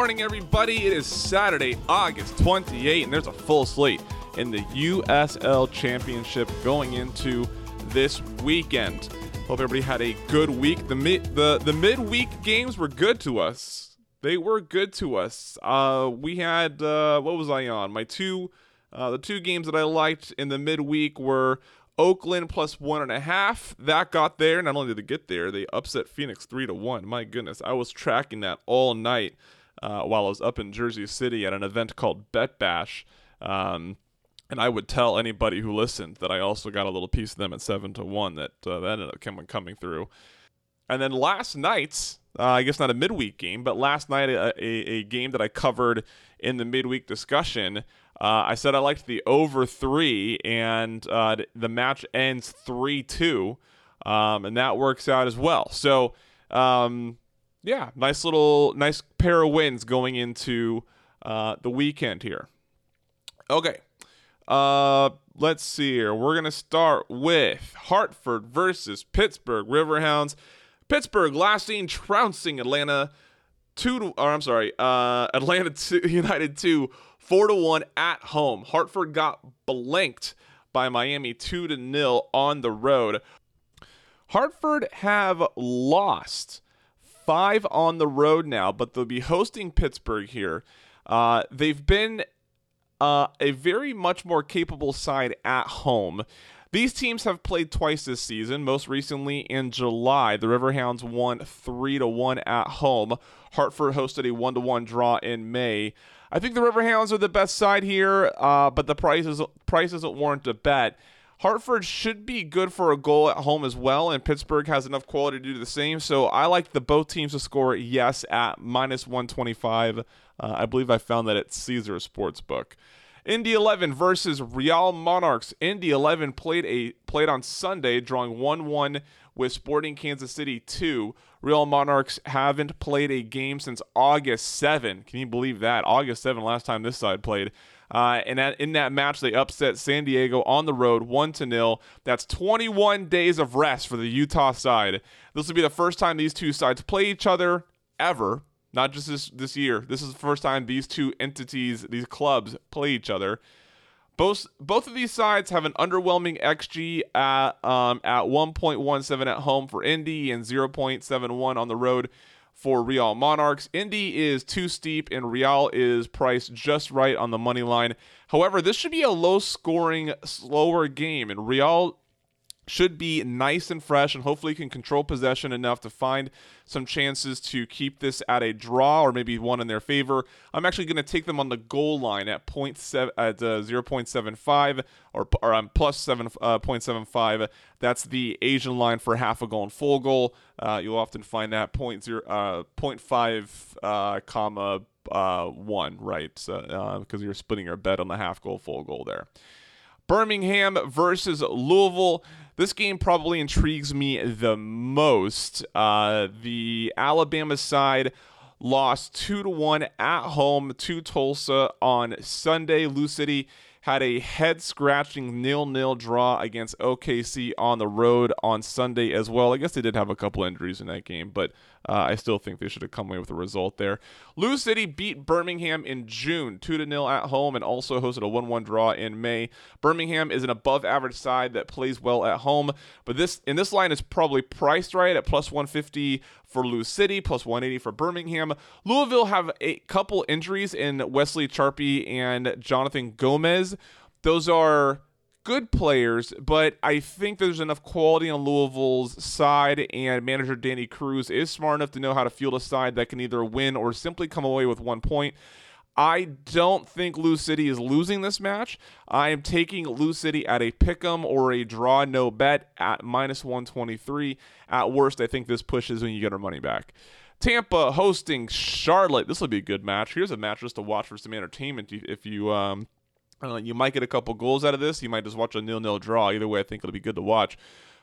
Morning, everybody. It is Saturday, August 28, and there's a full slate in the USL Championship going into this weekend. Hope everybody had a good week. The mid the the midweek games were good to us. They were good to us. Uh, we had uh, what was I on? My two uh, the two games that I liked in the midweek were Oakland plus one and a half. That got there. Not only did they get there, they upset Phoenix three to one. My goodness, I was tracking that all night uh, while I was up in Jersey City at an event called Bet Bash. Um, and I would tell anybody who listened that I also got a little piece of them at seven to one. That uh, that ended up coming coming through. And then last night, uh, I guess not a midweek game, but last night a, a, a game that I covered in the midweek discussion uh, I said I liked the over three, and uh, the match ends 3 2, um, and that works out as well. So, um, yeah, nice little, nice pair of wins going into uh, the weekend here. Okay. Uh, let's see here. We're to start with Hartford versus Pittsburgh Riverhounds. Pittsburgh last seen trouncing Atlanta two to, or I'm sorry, uh, Atlanta two, United two, four to one at home. Hartford got blanked by Miami two to nil on the road. Hartford have lost five on the road now, but they'll be hosting Pittsburgh here. Uh, they've been uh, a very much more capable side at home. These teams have played twice this season. Most recently in July, the Riverhounds won three to one at home. Hartford hosted a one to one draw in May. I think the Riverhounds are the best side here, uh, but the price is price doesn't warrant a bet. Hartford should be good for a goal at home as well, and Pittsburgh has enough quality to do the same. So I like the both teams to score yes at minus 125. Uh, I believe I found that at Caesar Sportsbook. Indy 11 versus Real Monarchs. Indy 11 played a played on Sunday, drawing 1-1 with Sporting Kansas City 2. Real Monarchs haven't played a game since August 7. Can you believe that? August 7 last time this side played. Uh, and that, in that match, they upset San Diego on the road, one to nil. That's 21 days of rest for the Utah side. This will be the first time these two sides play each other ever not just this this year. This is the first time these two entities, these clubs, play each other. Both both of these sides have an underwhelming xG at um, at 1.17 at home for Indy and 0.71 on the road for Real Monarchs. Indy is too steep and Real is priced just right on the money line. However, this should be a low scoring, slower game, and Real should be nice and fresh and hopefully can control possession enough to find some chances to keep this at a draw or maybe one in their favor. I'm actually going to take them on the goal line at point seven at uh, 0.75 or or I'm um, plus seven uh, 0.75. That's the Asian line for half a goal and full goal. Uh, you'll often find that point zero uh, 0.5 uh, comma uh, one right because uh, you're splitting your bet on the half goal full goal there. Birmingham versus Louisville. This game probably intrigues me the most. Uh, the Alabama side lost two to one at home to Tulsa on Sunday. Lou City had a head scratching nil nil draw against OKC on the road on Sunday as well. I guess they did have a couple injuries in that game, but uh, I still think they should have come away with a result there. Lou City beat Birmingham in June, 2 to 0 at home, and also hosted a 1 1 draw in May. Birmingham is an above average side that plays well at home, but this in this line is probably priced right at plus 150 for Lou City, plus 180 for Birmingham. Louisville have a couple injuries in Wesley Charpie and Jonathan Gomez. Those are good players, but I think there's enough quality on Louisville's side, and manager Danny Cruz is smart enough to know how to field a side that can either win or simply come away with one point. I don't think Lou City is losing this match. I am taking Lou City at a pick'em or a draw no bet at minus 123. At worst, I think this pushes when you get our money back. Tampa hosting Charlotte. This will be a good match. Here's a match just to watch for some entertainment if you um, uh, you might get a couple goals out of this. You might just watch a nil-nil draw. Either way, I think it'll be good to watch.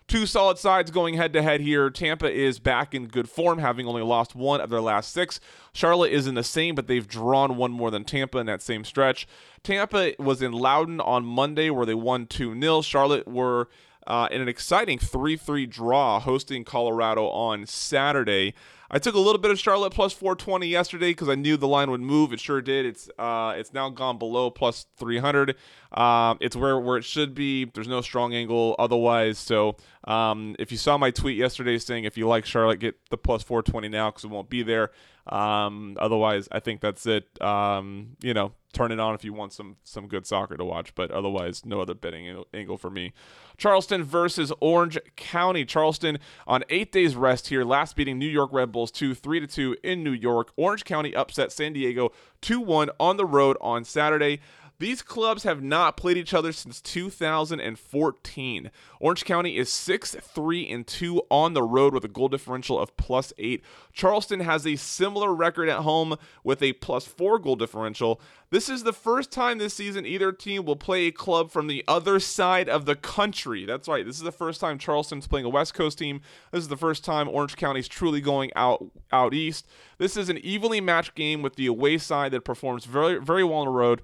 Two solid sides going head to head here. Tampa is back in good form, having only lost one of their last six. Charlotte is in the same, but they've drawn one more than Tampa in that same stretch. Tampa was in Loudoun on Monday where they won 2 0. Charlotte were uh, in an exciting 3 3 draw hosting Colorado on Saturday. I took a little bit of Charlotte plus 420 yesterday because I knew the line would move. It sure did. It's uh, it's now gone below plus 300. Um, it's where where it should be. There's no strong angle otherwise. So um, if you saw my tweet yesterday saying if you like Charlotte, get the plus 420 now because it won't be there. Um, otherwise, I think that's it. Um, you know, turn it on if you want some some good soccer to watch, but otherwise, no other betting angle for me. Charleston versus Orange County. Charleston on eight days rest here, last beating New York Red Bulls 2 3 to 2 in New York. Orange County upset San Diego 2 1 on the road on Saturday. These clubs have not played each other since 2014. Orange County is 6 3 and 2 on the road with a goal differential of plus 8. Charleston has a similar record at home with a plus 4 goal differential. This is the first time this season either team will play a club from the other side of the country. That's right. This is the first time Charleston's playing a West Coast team. This is the first time Orange County's truly going out out east. This is an evenly matched game with the away side that performs very very well on the road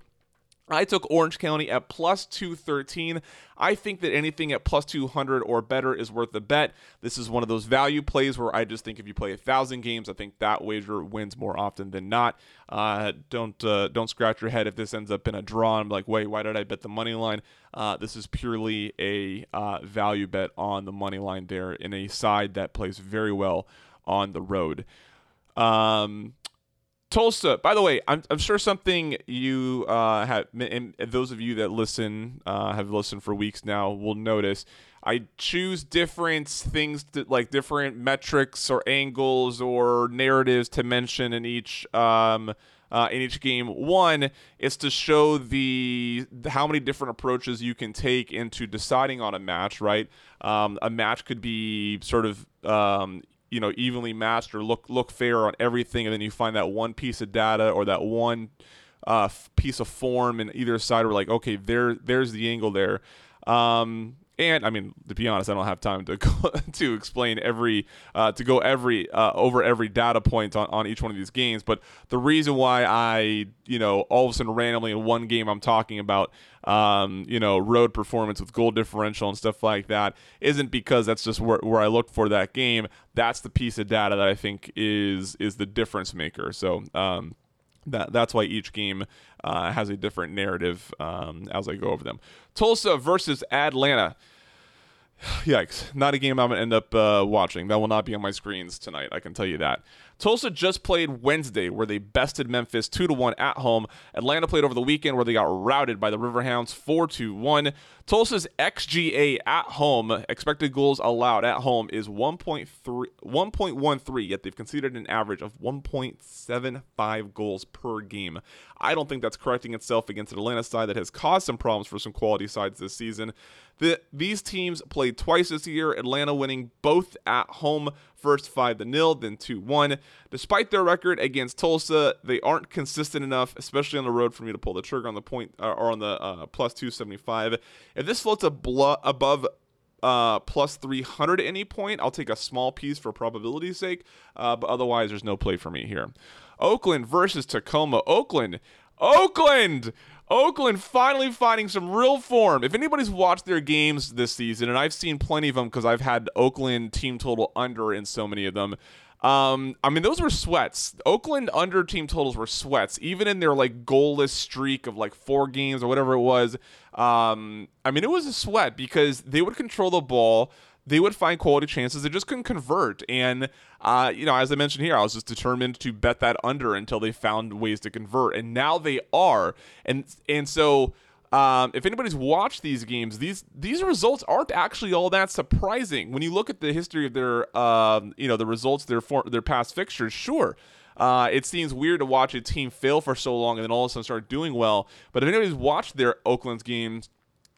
I took Orange County at plus 213. I think that anything at plus 200 or better is worth the bet. This is one of those value plays where I just think if you play a thousand games, I think that wager wins more often than not. Uh, don't uh, don't scratch your head if this ends up in a draw. I'm like, wait, why did I bet the money line? Uh, this is purely a uh, value bet on the money line there in a side that plays very well on the road. Um, Tulsa, by the way, I'm, I'm sure something you uh, have, and those of you that listen, uh, have listened for weeks now, will notice. I choose different things, to, like different metrics or angles or narratives to mention in each um, uh, in each game. One is to show the how many different approaches you can take into deciding on a match. Right, um, a match could be sort of um, you know evenly matched or look look fair on everything, and then you find that one piece of data or that one uh, piece of form in either side. We're like, okay, there there's the angle there. Um, and I mean, to be honest, I don't have time to go, to explain every uh, to go every uh, over every data point on, on each one of these games. But the reason why I you know all of a sudden randomly in one game I'm talking about um, you know road performance with goal differential and stuff like that isn't because that's just where, where I looked for that game. That's the piece of data that I think is is the difference maker. So. Um, that that's why each game uh, has a different narrative um, as I go over them. Tulsa versus Atlanta. Yikes! Not a game I'm gonna end up uh, watching. That will not be on my screens tonight. I can tell you that. Tulsa just played Wednesday, where they bested Memphis two to one at home. Atlanta played over the weekend, where they got routed by the Riverhounds four to one. Tulsa's xGA at home, expected goals allowed at home, is 1.3, 1.13, yet they've conceded an average of 1.75 goals per game. I don't think that's correcting itself against an Atlanta side that has caused some problems for some quality sides this season. The, these teams played twice this year, Atlanta winning both at home first 5 to nil, then 2 1. Despite their record against Tulsa, they aren't consistent enough, especially on the road, for me to pull the trigger on the point uh, or on the uh, plus 275. If this floats above uh, plus 300 at any point, I'll take a small piece for probability's sake, uh, but otherwise, there's no play for me here. Oakland versus Tacoma. Oakland. Oakland! Oakland finally finding some real form. If anybody's watched their games this season, and I've seen plenty of them because I've had Oakland team total under in so many of them. Um, I mean, those were sweats. Oakland under team totals were sweats, even in their like goalless streak of like four games or whatever it was. Um, I mean, it was a sweat because they would control the ball they would find quality chances. They just couldn't convert. And, uh, you know, as I mentioned here, I was just determined to bet that under until they found ways to convert. And now they are. And, and so. Um, if anybody's watched these games, these these results aren't actually all that surprising when you look at the history of their, um, you know, the results their for, their past fixtures. Sure, uh, it seems weird to watch a team fail for so long and then all of a sudden start doing well. But if anybody's watched their Oakland's games,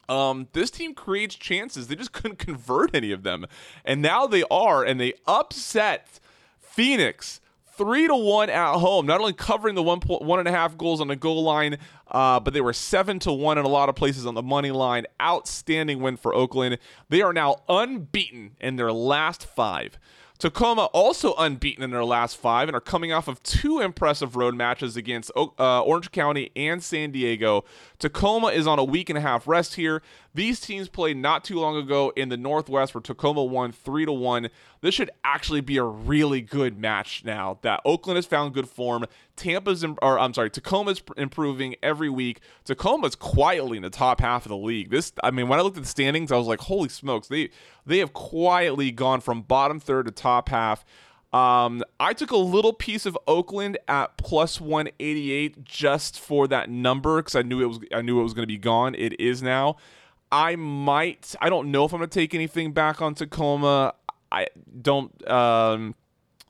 um, this team creates chances. They just couldn't convert any of them. And now they are, and they upset Phoenix three to one at home. Not only covering the one point one and a half goals on the goal line, uh, but they were seven to one in a lot of places on the money line. Outstanding win for Oakland. They are now unbeaten in their last five. Tacoma also unbeaten in their last five and are coming off of two impressive road matches against uh, Orange County and San Diego. Tacoma is on a week and a half rest here. These teams played not too long ago in the Northwest where Tacoma won 3 to 1. This should actually be a really good match now that Oakland has found good form. Tampa's or I'm sorry, Tacoma's improving every week. Tacoma's quietly in the top half of the league. This I mean, when I looked at the standings, I was like, "Holy smokes. They they have quietly gone from bottom third to top half." Um, I took a little piece of Oakland at plus 188 just for that number because I knew it was I knew it was going to be gone. It is now. I might. I don't know if I'm gonna take anything back on Tacoma. I don't. Um,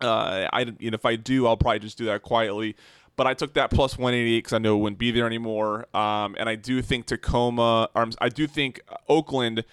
uh, I you know if I do, I'll probably just do that quietly. But I took that plus 188 because I know it wouldn't be there anymore. Um, and I do think Tacoma. Or I do think Oakland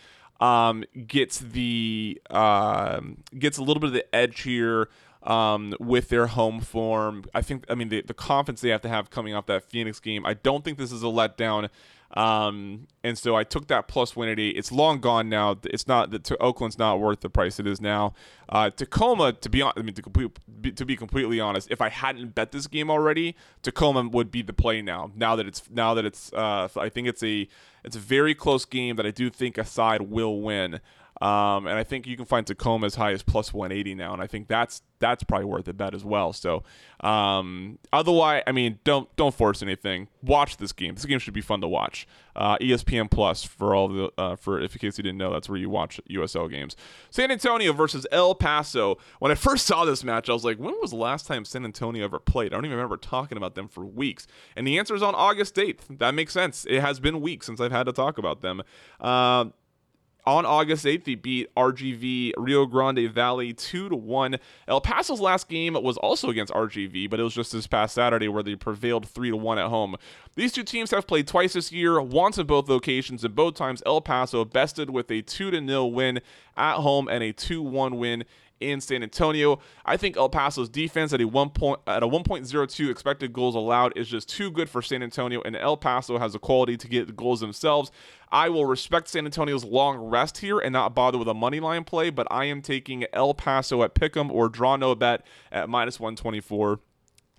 um, gets the uh, gets a little bit of the edge here um, with their home form. I think. I mean the the confidence they have to have coming off that Phoenix game. I don't think this is a letdown. Um, and so I took that plus 180. It's long gone now. It's not that Oakland's not worth the price it is now. Uh, Tacoma, to be honest, I mean to, complete, be, to be completely honest, if I hadn't bet this game already, Tacoma would be the play now. Now that it's now that it's, uh, I think it's a it's a very close game that I do think a side will win. Um, and I think you can find Tacoma as high as plus 180 now, and I think that's that's probably worth a bet as well. So, um, otherwise, I mean, don't don't force anything. Watch this game. This game should be fun to watch. Uh, ESPN Plus for all the uh, for if in case you didn't know, that's where you watch USL games. San Antonio versus El Paso. When I first saw this match, I was like, when was the last time San Antonio ever played? I don't even remember talking about them for weeks. And the answer is on August 8th. That makes sense. It has been weeks since I've had to talk about them. Uh, on August 8th, they beat RGV Rio Grande Valley 2 to 1. El Paso's last game was also against RGV, but it was just this past Saturday where they prevailed 3 to 1 at home. These two teams have played twice this year, once in both locations, and both times El Paso bested with a 2 0 win at home and a 2 1 win in San Antonio. I think El Paso's defense at a one point at a 1.02 expected goals allowed is just too good for San Antonio, and El Paso has the quality to get the goals themselves. I will respect San Antonio's long rest here and not bother with a money line play, but I am taking El Paso at Pick'em or draw no bet at minus 124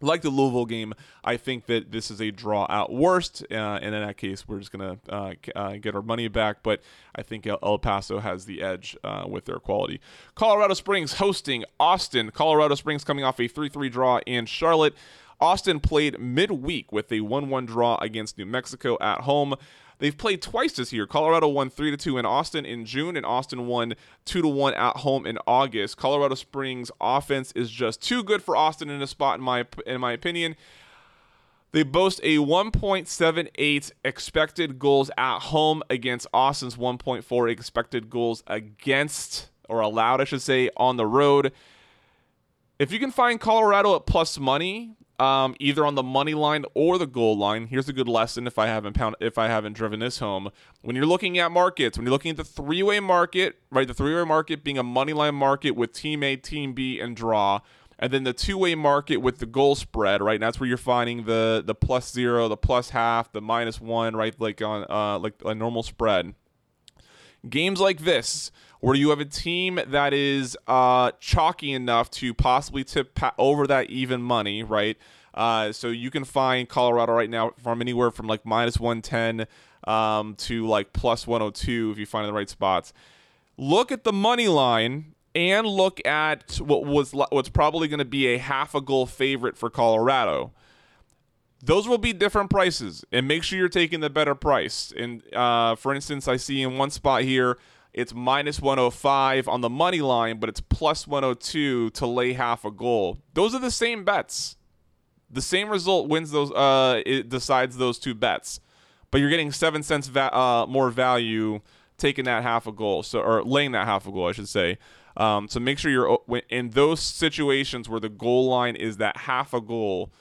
like the Louisville game, I think that this is a draw at worst, uh, and in that case, we're just gonna uh, uh, get our money back. But I think El Paso has the edge uh, with their quality. Colorado Springs hosting Austin. Colorado Springs coming off a 3-3 draw in Charlotte. Austin played midweek with a 1-1 draw against New Mexico at home. They've played twice this year. Colorado won 3 to 2 in Austin in June and Austin won 2 to 1 at home in August. Colorado Springs offense is just too good for Austin in a spot in my in my opinion. They boast a 1.78 expected goals at home against Austin's 1.4 expected goals against or allowed, I should say, on the road. If you can find Colorado at plus money, um, either on the money line or the goal line. Here's a good lesson if I haven't pound, if I haven't driven this home. When you're looking at markets, when you're looking at the three-way market, right? The three-way market being a money line market with team A, team B, and draw. And then the two-way market with the goal spread, right? And that's where you're finding the the plus zero, the plus half, the minus one, right? Like on uh, like a normal spread. Games like this, where you have a team that is uh, chalky enough to possibly tip over that even money, right? Uh, so you can find Colorado right now from anywhere from like minus 110 um, to like plus 102 if you find the right spots. Look at the money line and look at what was what's probably going to be a half a goal favorite for Colorado. Those will be different prices, and make sure you're taking the better price. And uh, for instance, I see in one spot here it's minus 105 on the money line, but it's plus 102 to lay half a goal. Those are the same bets. The same result wins those. Uh, it decides those two bets, but you're getting seven cents va- uh, more value taking that half a goal, so or laying that half a goal, I should say. Um, so make sure you're in those situations where the goal line is that half a goal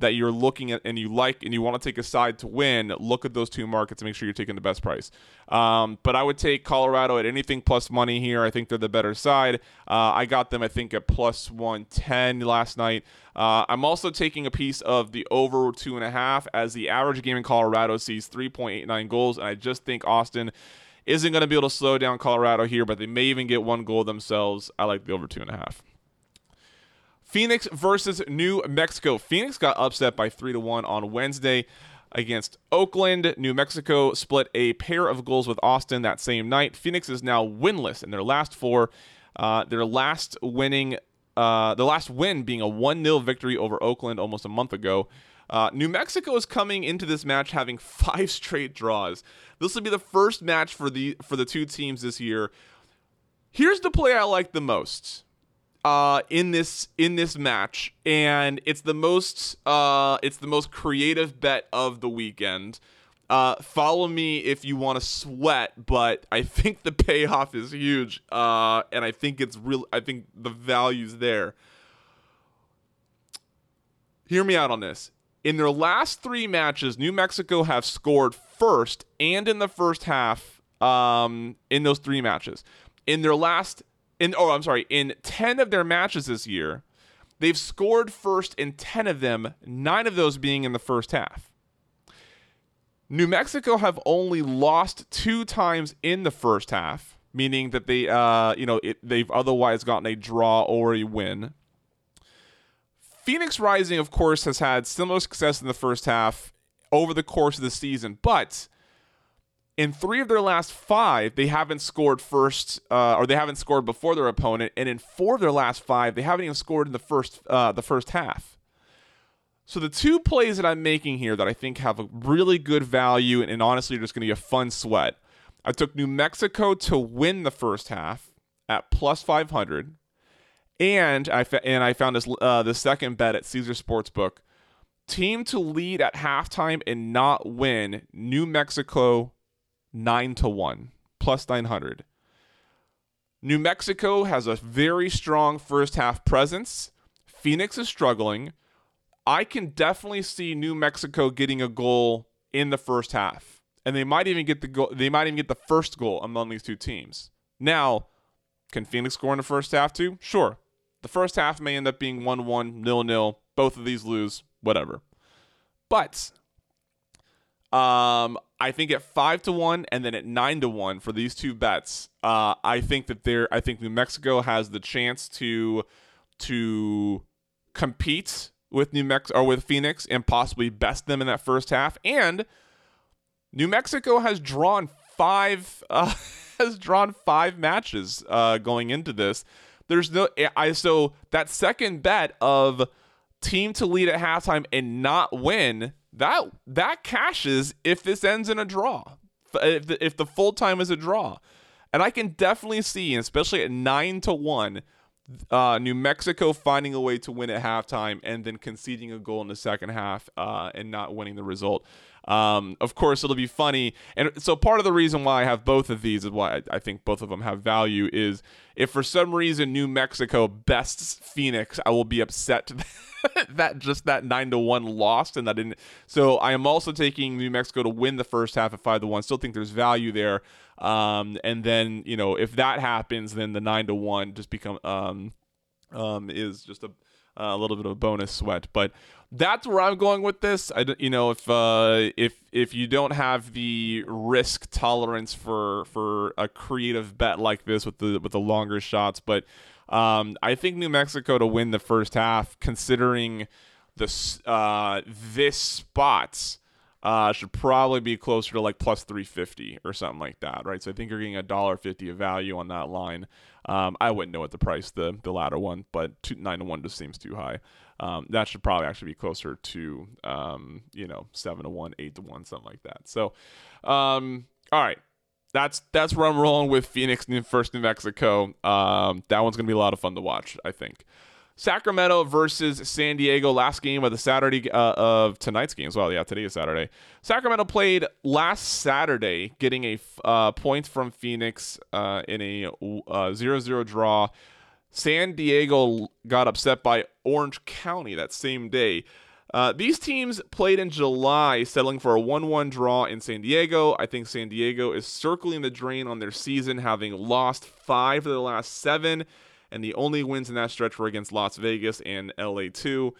that you're looking at and you like and you want to take a side to win, look at those two markets and make sure you're taking the best price. Um, but I would take Colorado at anything plus money here. I think they're the better side. Uh, I got them, I think, at plus 110 last night. Uh, I'm also taking a piece of the over two and a half as the average game in Colorado sees 3.89 goals. And I just think Austin isn't going to be able to slow down Colorado here, but they may even get one goal themselves. I like the over two and a half. Phoenix versus New Mexico. Phoenix got upset by 3 to 1 on Wednesday against Oakland. New Mexico split a pair of goals with Austin that same night. Phoenix is now winless in their last four. Uh, their last winning, uh, the last win being a 1 0 victory over Oakland almost a month ago. Uh, New Mexico is coming into this match having five straight draws. This will be the first match for the for the two teams this year. Here's the play I like the most uh, in this in this match, and it's the most uh, it's the most creative bet of the weekend. Uh, follow me if you want to sweat, but I think the payoff is huge, uh, and I think it's real. I think the value's there. Hear me out on this. In their last three matches, New Mexico have scored first and in the first half um, in those three matches. In their last in oh I'm sorry, in 10 of their matches this year, they've scored first in 10 of them, 9 of those being in the first half. New Mexico have only lost 2 times in the first half, meaning that they uh you know, it, they've otherwise gotten a draw or a win. Phoenix Rising of course has had similar success in the first half over the course of the season, but in three of their last five, they haven't scored first, uh, or they haven't scored before their opponent, and in four of their last five, they haven't even scored in the first uh, the first half. So the two plays that I'm making here that I think have a really good value and, and honestly are just going to be a fun sweat. I took New Mexico to win the first half at plus 500, and I fa- and I found this uh, the second bet at Caesar Sportsbook. Team to lead at halftime and not win. New Mexico 9 to 1, plus 900. New Mexico has a very strong first half presence. Phoenix is struggling. I can definitely see New Mexico getting a goal in the first half. And they might even get the goal they might even get the first goal among these two teams. Now, can Phoenix score in the first half too? Sure. The first half may end up being 1-1, 0-0. Both of these lose, whatever. But um, I think at five to one and then at nine to one for these two bets, uh, I think that there, I think New Mexico has the chance to to compete with New Mexico or with Phoenix and possibly best them in that first half. And New Mexico has drawn five uh, has drawn five matches uh, going into this. There's no I so that second bet of team to lead at halftime and not win that that cashes if this ends in a draw. If the, if the full time is a draw, and I can definitely see, especially at nine to one, uh, New Mexico finding a way to win at halftime and then conceding a goal in the second half uh, and not winning the result. Um, of course, it'll be funny, and so part of the reason why I have both of these is why I, think both of them have value is if for some reason New Mexico bests Phoenix, I will be upset that just that nine to one lost and that didn't. So I am also taking New Mexico to win the first half at five to one. Still think there's value there. Um, and then you know if that happens, then the nine to one just become um, um, is just a a little bit of a bonus sweat. But that's where I'm going with this. I you know if uh, if if you don't have the risk tolerance for for a creative bet like this with the with the longer shots, but um, I think New Mexico to win the first half, considering this uh, this spots. Uh, should probably be closer to like plus 350 or something like that, right? So I think you're getting a dollar fifty of value on that line. Um, I wouldn't know what the price the the latter one, but two, nine to one just seems too high. Um, that should probably actually be closer to um, you know seven to one, eight to one, something like that. So, um, all right, that's that's where I'm rolling with Phoenix first New Mexico. Um, that one's gonna be a lot of fun to watch. I think. Sacramento versus San Diego, last game of the Saturday uh, of tonight's game as well. Yeah, today is Saturday. Sacramento played last Saturday, getting a uh, point from Phoenix uh, in a uh, 0-0 draw. San Diego got upset by Orange County that same day. Uh, these teams played in July, settling for a 1 1 draw in San Diego. I think San Diego is circling the drain on their season, having lost five of the last seven, and the only wins in that stretch were against Las Vegas and LA2.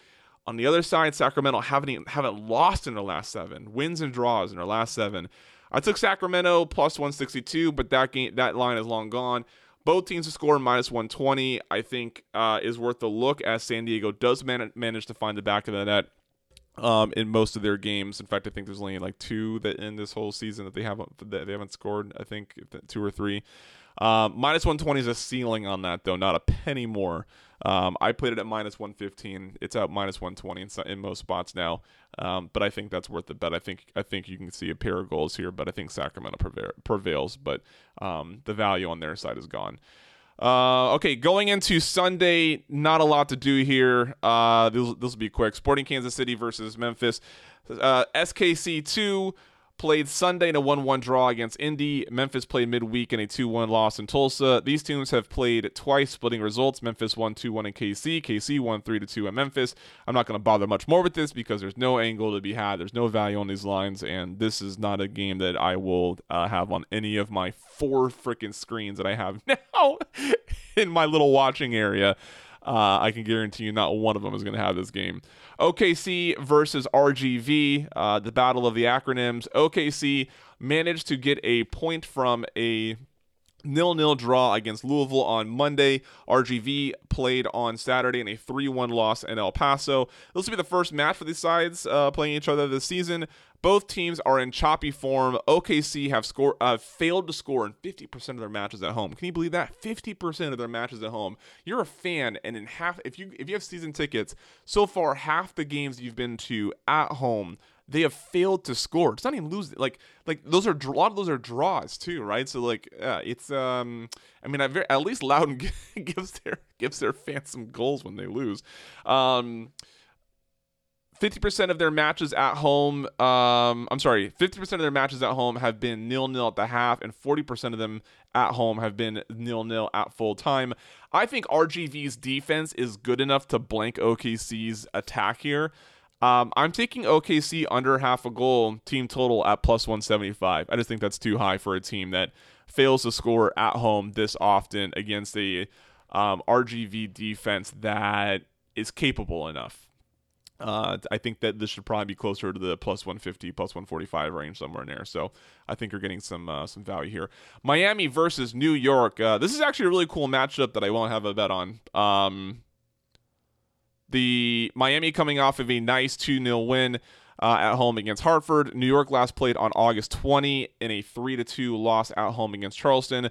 On the other side, Sacramento haven't, haven't lost in their last seven, wins and draws in their last seven. I took Sacramento plus 162, but that game that line is long gone. Both teams to score minus 120, I think, uh, is worth a look as San Diego does man- manage to find the back of the net um, in most of their games. In fact, I think there's only like two that in this whole season that they haven't that they haven't scored. I think two or three. Um, minus 120 is a ceiling on that though, not a penny more. Um, I played it at minus 115. It's out minus 120 in, in most spots now, um, but I think that's worth the bet. I think I think you can see a pair of goals here, but I think Sacramento prevails. But um, the value on their side is gone. Uh, okay, going into Sunday, not a lot to do here. Uh, this will be quick. Sporting Kansas City versus Memphis. Uh, SKC two played Sunday in a 1 1 draw against Indy. Memphis played midweek in a 2 1 loss in Tulsa. These teams have played twice, splitting results. Memphis won 2 1 in KC. KC won 3 2 at Memphis. I'm not going to bother much more with this because there's no angle to be had. There's no value on these lines, and this is not a game that I will uh, have on any of my four freaking screens that I have now in my little watching area. Uh, I can guarantee you not one of them is going to have this game. OKC versus RGV, uh, the battle of the acronyms. OKC managed to get a point from a nil nil draw against Louisville on Monday. RGV played on Saturday in a 3 1 loss in El Paso. This will be the first match for these sides uh, playing each other this season. Both teams are in choppy form. OKC have score, uh, failed to score in 50% of their matches at home. Can you believe that? 50% of their matches at home. You're a fan, and in half, if you if you have season tickets, so far half the games you've been to at home they have failed to score. It's not even lose like like those are a lot of those are draws too, right? So like uh, it's um I mean at least Loudoun gives their gives their fans some goals when they lose. Um 50% of their matches at home, um, I'm sorry, 50% of their matches at home have been nil nil at the half, and 40% of them at home have been nil nil at full time. I think RGV's defense is good enough to blank OKC's attack here. Um, I'm taking OKC under half a goal team total at plus 175. I just think that's too high for a team that fails to score at home this often against a um, RGV defense that is capable enough. Uh, I think that this should probably be closer to the plus 150, plus 145 range somewhere in there. So I think you're getting some uh, some value here. Miami versus New York. Uh, this is actually a really cool matchup that I won't have a bet on. Um, the Miami coming off of a nice 2 0 win uh, at home against Hartford. New York last played on August 20 in a 3 2 loss at home against Charleston.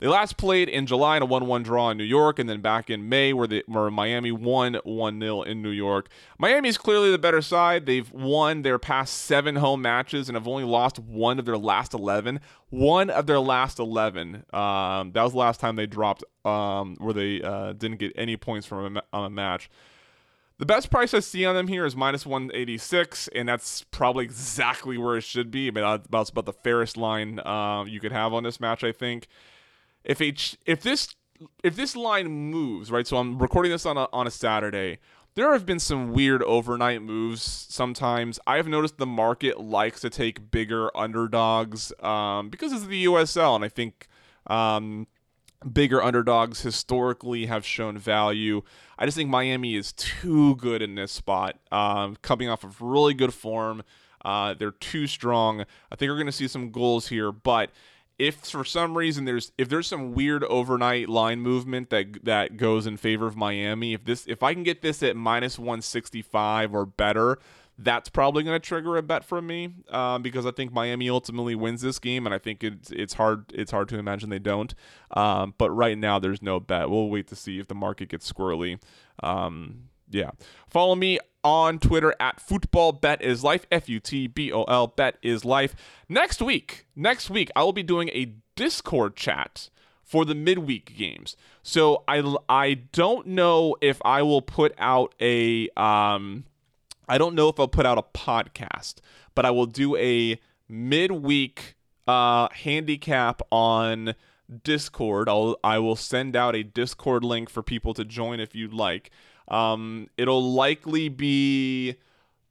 They last played in July in a 1 1 draw in New York, and then back in May where, they, where Miami won 1 0 in New York. Miami is clearly the better side. They've won their past seven home matches and have only lost one of their last 11. One of their last 11. Um, that was the last time they dropped, um, where they uh, didn't get any points from a, on a match. The best price I see on them here is minus 186, and that's probably exactly where it should be. I mean, that's about the fairest line uh, you could have on this match, I think if H if this if this line moves right, so I'm recording this on a on a Saturday. There have been some weird overnight moves sometimes. I have noticed the market likes to take bigger underdogs um, because it's the USL, and I think um, bigger underdogs historically have shown value. I just think Miami is too good in this spot, um, coming off of really good form. Uh, they're too strong. I think we're going to see some goals here, but if for some reason there's if there's some weird overnight line movement that that goes in favor of Miami, if this if I can get this at minus 165 or better, that's probably going to trigger a bet from me uh, because I think Miami ultimately wins this game, and I think it's it's hard it's hard to imagine they don't. Um, but right now, there's no bet. We'll wait to see if the market gets squirrely. Um, yeah, follow me on Twitter at football bet is life F U T B O L bet is life. Next week, next week I will be doing a Discord chat for the midweek games. So I I don't know if I will put out a um I don't know if I'll put out a podcast, but I will do a midweek uh handicap on Discord. I'll I will send out a Discord link for people to join if you'd like. Um, it'll likely be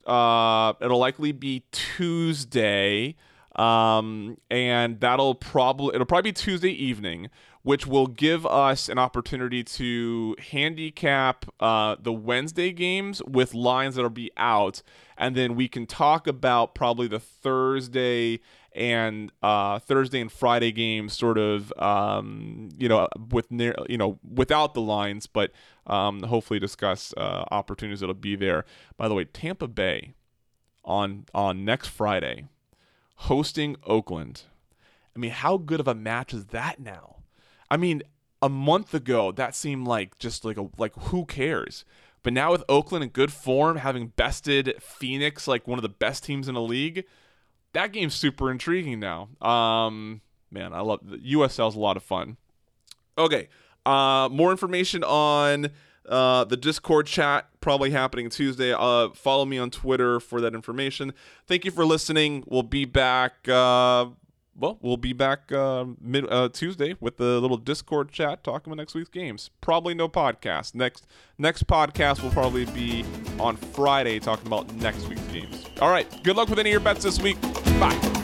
uh, it'll likely be Tuesday. Um, and that'll probably it'll probably be Tuesday evening which will give us an opportunity to handicap uh, the Wednesday games with lines that'll be out, and then we can talk about probably the Thursday and uh, Thursday and Friday games, sort of, um, you know, with near, you know, without the lines, but um, hopefully discuss uh, opportunities that'll be there. By the way, Tampa Bay on on next Friday, hosting Oakland. I mean, how good of a match is that now? I mean, a month ago that seemed like just like a like who cares? But now with Oakland in good form, having bested Phoenix like one of the best teams in the league, that game's super intriguing now. Um, man, I love the USL is a lot of fun. Okay, uh, more information on uh, the Discord chat probably happening Tuesday. Uh, follow me on Twitter for that information. Thank you for listening. We'll be back. Uh, well, we'll be back uh, mid uh, Tuesday with the little Discord chat talking about next week's games. Probably no podcast. Next next podcast will probably be on Friday talking about next week's games. All right. Good luck with any of your bets this week. Bye.